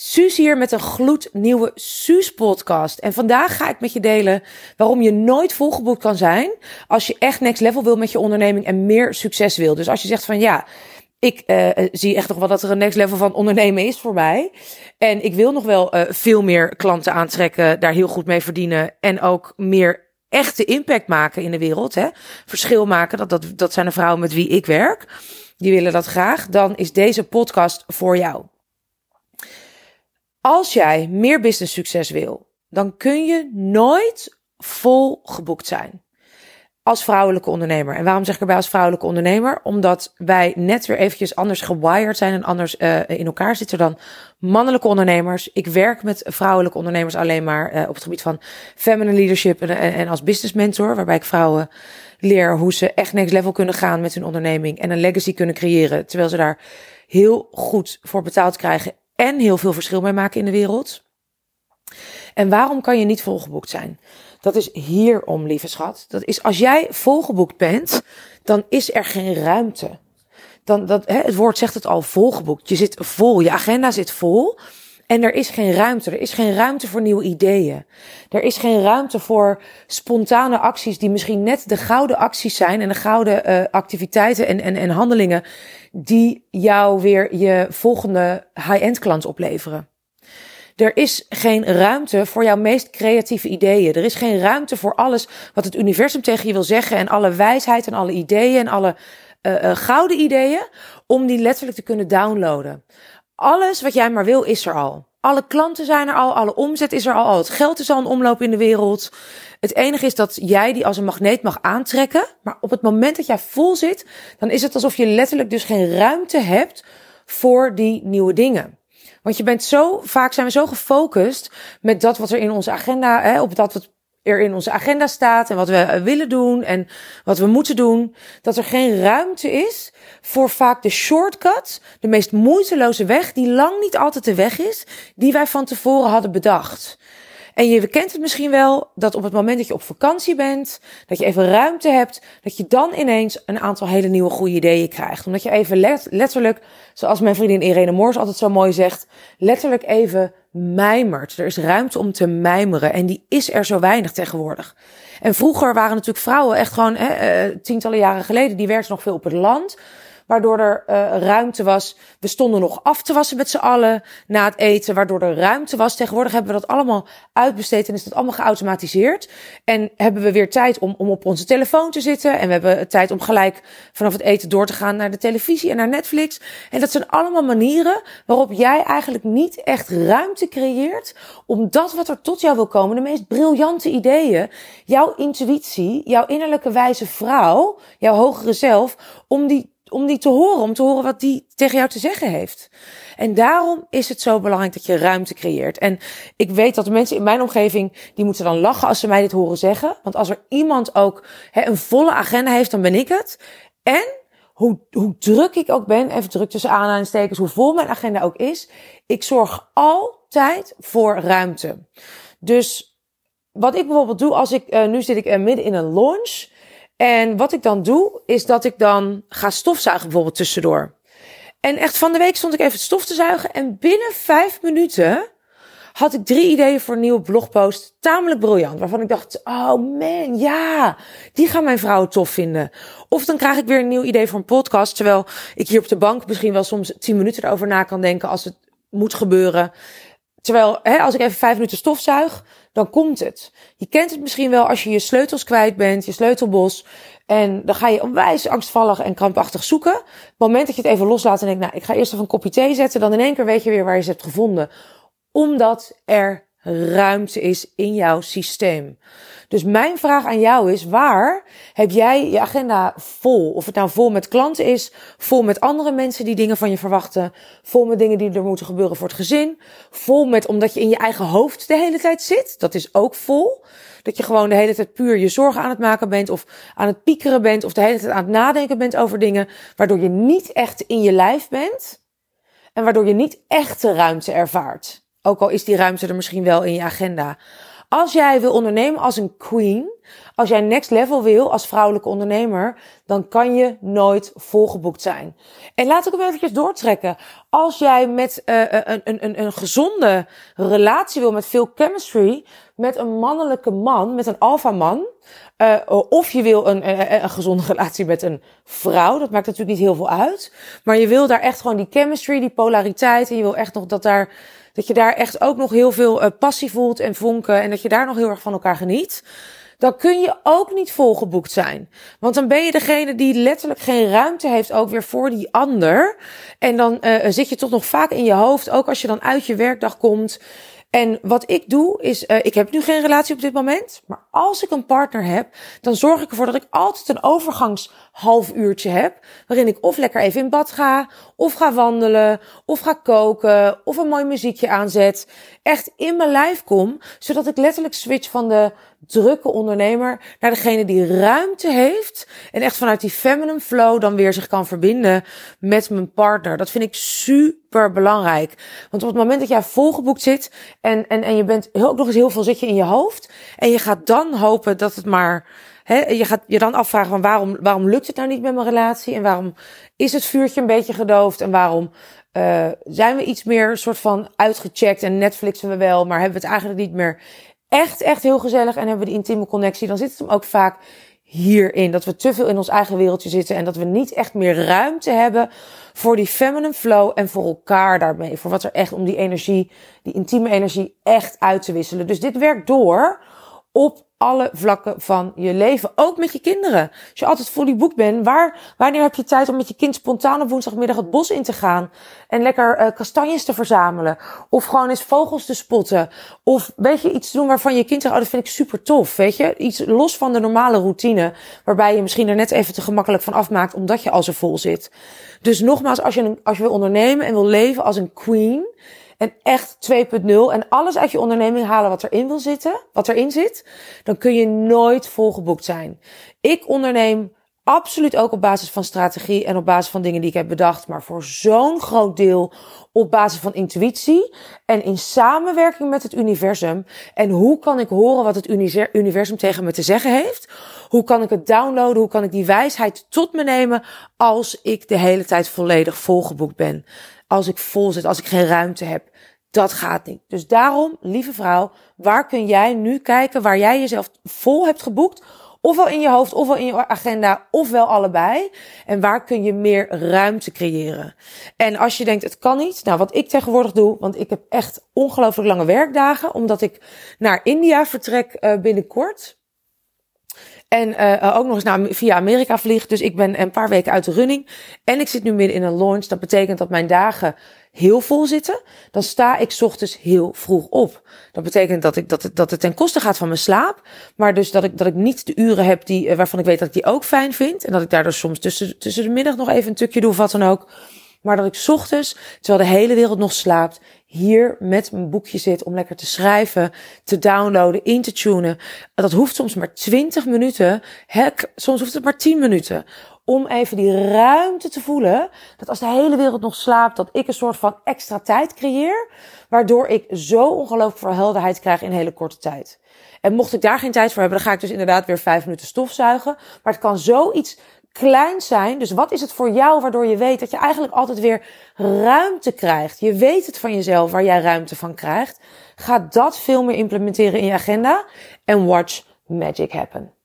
Suus hier met een gloednieuwe Suus podcast. En vandaag ga ik met je delen waarom je nooit volgeboekt kan zijn als je echt next level wil met je onderneming en meer succes wil. Dus als je zegt van ja, ik uh, zie echt nog wel dat er een next level van ondernemen is voor mij. En ik wil nog wel uh, veel meer klanten aantrekken, daar heel goed mee verdienen en ook meer echte impact maken in de wereld. Hè? Verschil maken, dat, dat, dat zijn de vrouwen met wie ik werk. Die willen dat graag. Dan is deze podcast voor jou. Als jij meer business succes wil, dan kun je nooit vol geboekt zijn. Als vrouwelijke ondernemer. En waarom zeg ik erbij als vrouwelijke ondernemer? Omdat wij net weer eventjes anders gewired zijn en anders uh, in elkaar zitten dan mannelijke ondernemers. Ik werk met vrouwelijke ondernemers alleen maar uh, op het gebied van feminine leadership en, en, en als business mentor, waarbij ik vrouwen leer hoe ze echt next level kunnen gaan met hun onderneming en een legacy kunnen creëren, terwijl ze daar heel goed voor betaald krijgen en heel veel verschil mee maken in de wereld. En waarom kan je niet volgeboekt zijn? Dat is hierom, lieve schat. Dat is als jij volgeboekt bent, dan is er geen ruimte. Dan, dat, hè, het woord zegt het al, volgeboekt. Je zit vol, je agenda zit vol. En er is geen ruimte. Er is geen ruimte voor nieuwe ideeën. Er is geen ruimte voor spontane acties die misschien net de gouden acties zijn en de gouden uh, activiteiten en, en, en handelingen die jou weer je volgende high-end klant opleveren. Er is geen ruimte voor jouw meest creatieve ideeën. Er is geen ruimte voor alles wat het universum tegen je wil zeggen en alle wijsheid en alle ideeën en alle uh, gouden ideeën om die letterlijk te kunnen downloaden. Alles wat jij maar wil is er al. Alle klanten zijn er al, alle omzet is er al, al het geld is al een omloop in de wereld. Het enige is dat jij die als een magneet mag aantrekken. Maar op het moment dat jij vol zit, dan is het alsof je letterlijk dus geen ruimte hebt voor die nieuwe dingen. Want je bent zo, vaak zijn we zo gefocust met dat wat er in onze agenda, hè, op dat wat er in onze agenda staat en wat we willen doen en wat we moeten doen, dat er geen ruimte is voor vaak de shortcut, de meest moeiteloze weg, die lang niet altijd de weg is, die wij van tevoren hadden bedacht. En je kent het misschien wel dat op het moment dat je op vakantie bent, dat je even ruimte hebt, dat je dan ineens een aantal hele nieuwe goede ideeën krijgt. Omdat je even letterlijk, zoals mijn vriendin Irene Moors altijd zo mooi zegt, letterlijk even mijmert. Er is ruimte om te mijmeren en die is er zo weinig tegenwoordig. En vroeger waren natuurlijk vrouwen echt gewoon, hè, tientallen jaren geleden, die werkten nog veel op het land waardoor er uh, ruimte was. We stonden nog af te wassen met z'n allen na het eten, waardoor er ruimte was. Tegenwoordig hebben we dat allemaal uitbesteed en is dat allemaal geautomatiseerd. En hebben we weer tijd om, om op onze telefoon te zitten. En we hebben tijd om gelijk vanaf het eten door te gaan naar de televisie en naar Netflix. En dat zijn allemaal manieren waarop jij eigenlijk niet echt ruimte creëert om dat wat er tot jou wil komen, de meest briljante ideeën, jouw intuïtie, jouw innerlijke wijze vrouw, jouw hogere zelf, om die om die te horen, om te horen wat die tegen jou te zeggen heeft. En daarom is het zo belangrijk dat je ruimte creëert. En ik weet dat de mensen in mijn omgeving, die moeten dan lachen als ze mij dit horen zeggen. Want als er iemand ook een volle agenda heeft, dan ben ik het. En hoe, hoe druk ik ook ben, even druk tussen aanhalingstekens, hoe vol mijn agenda ook is, ik zorg altijd voor ruimte. Dus wat ik bijvoorbeeld doe als ik, uh, nu zit ik uh, midden in een launch. En wat ik dan doe, is dat ik dan ga stofzuigen bijvoorbeeld tussendoor. En echt van de week stond ik even stof te zuigen. En binnen vijf minuten had ik drie ideeën voor een nieuwe blogpost. Tamelijk briljant. Waarvan ik dacht, oh man, ja, die gaan mijn vrouwen tof vinden. Of dan krijg ik weer een nieuw idee voor een podcast. Terwijl ik hier op de bank misschien wel soms tien minuten erover na kan denken als het moet gebeuren. Terwijl, hè, als ik even vijf minuten stofzuig, dan komt het. Je kent het misschien wel als je je sleutels kwijt bent, je sleutelbos. En dan ga je onwijs angstvallig en krampachtig zoeken. Op het moment dat je het even loslaat en denkt, nou, ik ga eerst even een kopje thee zetten. Dan in één keer weet je weer waar je ze hebt gevonden. Omdat er ruimte is in jouw systeem. Dus mijn vraag aan jou is: waar heb jij je agenda vol? Of het nou vol met klanten is, vol met andere mensen die dingen van je verwachten, vol met dingen die er moeten gebeuren voor het gezin, vol met omdat je in je eigen hoofd de hele tijd zit. Dat is ook vol. Dat je gewoon de hele tijd puur je zorgen aan het maken bent, of aan het piekeren bent, of de hele tijd aan het nadenken bent over dingen, waardoor je niet echt in je lijf bent en waardoor je niet echte ruimte ervaart. Ook al is die ruimte er misschien wel in je agenda. Als jij wil ondernemen als een queen, als jij next level wil als vrouwelijke ondernemer, dan kan je nooit volgeboekt zijn. En laat ik hem eventjes doortrekken. Als jij met uh, een, een, een gezonde relatie wil met veel chemistry, met een mannelijke man, met een alpha man, uh, of je wil een, een, een, gezonde relatie met een vrouw, dat maakt natuurlijk niet heel veel uit. Maar je wil daar echt gewoon die chemistry, die polariteit, en je wil echt nog dat daar dat je daar echt ook nog heel veel uh, passie voelt en vonken en dat je daar nog heel erg van elkaar geniet dan kun je ook niet volgeboekt zijn. Want dan ben je degene die letterlijk geen ruimte heeft ook weer voor die ander. En dan uh, zit je toch nog vaak in je hoofd, ook als je dan uit je werkdag komt. En wat ik doe is, ik heb nu geen relatie op dit moment, maar als ik een partner heb, dan zorg ik ervoor dat ik altijd een overgangs half uurtje heb, waarin ik of lekker even in bad ga, of ga wandelen, of ga koken, of een mooi muziekje aanzet. Echt in mijn lijf kom, zodat ik letterlijk switch van de drukke ondernemer naar degene die ruimte heeft en echt vanuit die feminine flow dan weer zich kan verbinden met mijn partner. Dat vind ik super belangrijk. Want op het moment dat jij volgeboekt zit en, en, en je bent ook nog eens heel veel zit je in je hoofd en je gaat dan hopen dat het maar He, je gaat je dan afvragen van waarom, waarom lukt het nou niet met mijn relatie? En waarom is het vuurtje een beetje gedoofd? En waarom uh, zijn we iets meer soort van uitgecheckt en Netflixen we wel, maar hebben we het eigenlijk niet meer echt, echt heel gezellig en hebben we die intieme connectie? Dan zit het hem ook vaak hierin. Dat we te veel in ons eigen wereldje zitten en dat we niet echt meer ruimte hebben voor die feminine flow en voor elkaar daarmee. Voor wat er echt om die energie, die intieme energie echt uit te wisselen. Dus dit werkt door op alle vlakken van je leven. Ook met je kinderen. Als je altijd fully boek bent, waar, wanneer heb je tijd om met je kind spontaan op woensdagmiddag het bos in te gaan? En lekker uh, kastanjes te verzamelen? Of gewoon eens vogels te spotten? Of weet je, iets te doen waarvan je kind zegt, oh dat vind ik super tof, weet je? Iets los van de normale routine, waarbij je misschien er net even te gemakkelijk van afmaakt, omdat je al zo vol zit. Dus nogmaals, als je, als je wil ondernemen en wil leven als een queen, en echt 2.0 en alles uit je onderneming halen wat erin wil zitten, wat erin zit, dan kun je nooit volgeboekt zijn. Ik onderneem absoluut ook op basis van strategie en op basis van dingen die ik heb bedacht, maar voor zo'n groot deel op basis van intuïtie en in samenwerking met het universum. En hoe kan ik horen wat het universum tegen me te zeggen heeft? Hoe kan ik het downloaden? Hoe kan ik die wijsheid tot me nemen als ik de hele tijd volledig volgeboekt ben? Als ik vol zit, als ik geen ruimte heb. Dat gaat niet. Dus daarom, lieve vrouw, waar kun jij nu kijken waar jij jezelf vol hebt geboekt? Ofwel in je hoofd, ofwel in je agenda, ofwel allebei. En waar kun je meer ruimte creëren? En als je denkt, het kan niet. Nou, wat ik tegenwoordig doe, want ik heb echt ongelooflijk lange werkdagen. Omdat ik naar India vertrek uh, binnenkort. En uh, ook nog eens naar, via Amerika vliegt. Dus ik ben een paar weken uit de running. En ik zit nu midden in een launch. Dat betekent dat mijn dagen heel vol zitten. Dan sta ik ochtends heel vroeg op. Dat betekent dat, ik, dat, het, dat het ten koste gaat van mijn slaap. Maar dus dat ik, dat ik niet de uren heb die, waarvan ik weet dat ik die ook fijn vind. En dat ik daardoor soms tussen, tussen de middag nog even een tukje doe of wat dan ook. Maar dat ik ochtends, terwijl de hele wereld nog slaapt, hier met mijn boekje zit om lekker te schrijven, te downloaden, in te tunen. Dat hoeft soms maar 20 minuten. Hek, soms hoeft het maar 10 minuten. Om even die ruimte te voelen. Dat als de hele wereld nog slaapt, dat ik een soort van extra tijd creëer. Waardoor ik zo ongelooflijk veel helderheid krijg in hele korte tijd. En mocht ik daar geen tijd voor hebben, dan ga ik dus inderdaad weer vijf minuten stofzuigen. Maar het kan zoiets klein zijn. Dus wat is het voor jou waardoor je weet dat je eigenlijk altijd weer ruimte krijgt? Je weet het van jezelf waar jij ruimte van krijgt. Ga dat veel meer implementeren in je agenda en watch magic happen.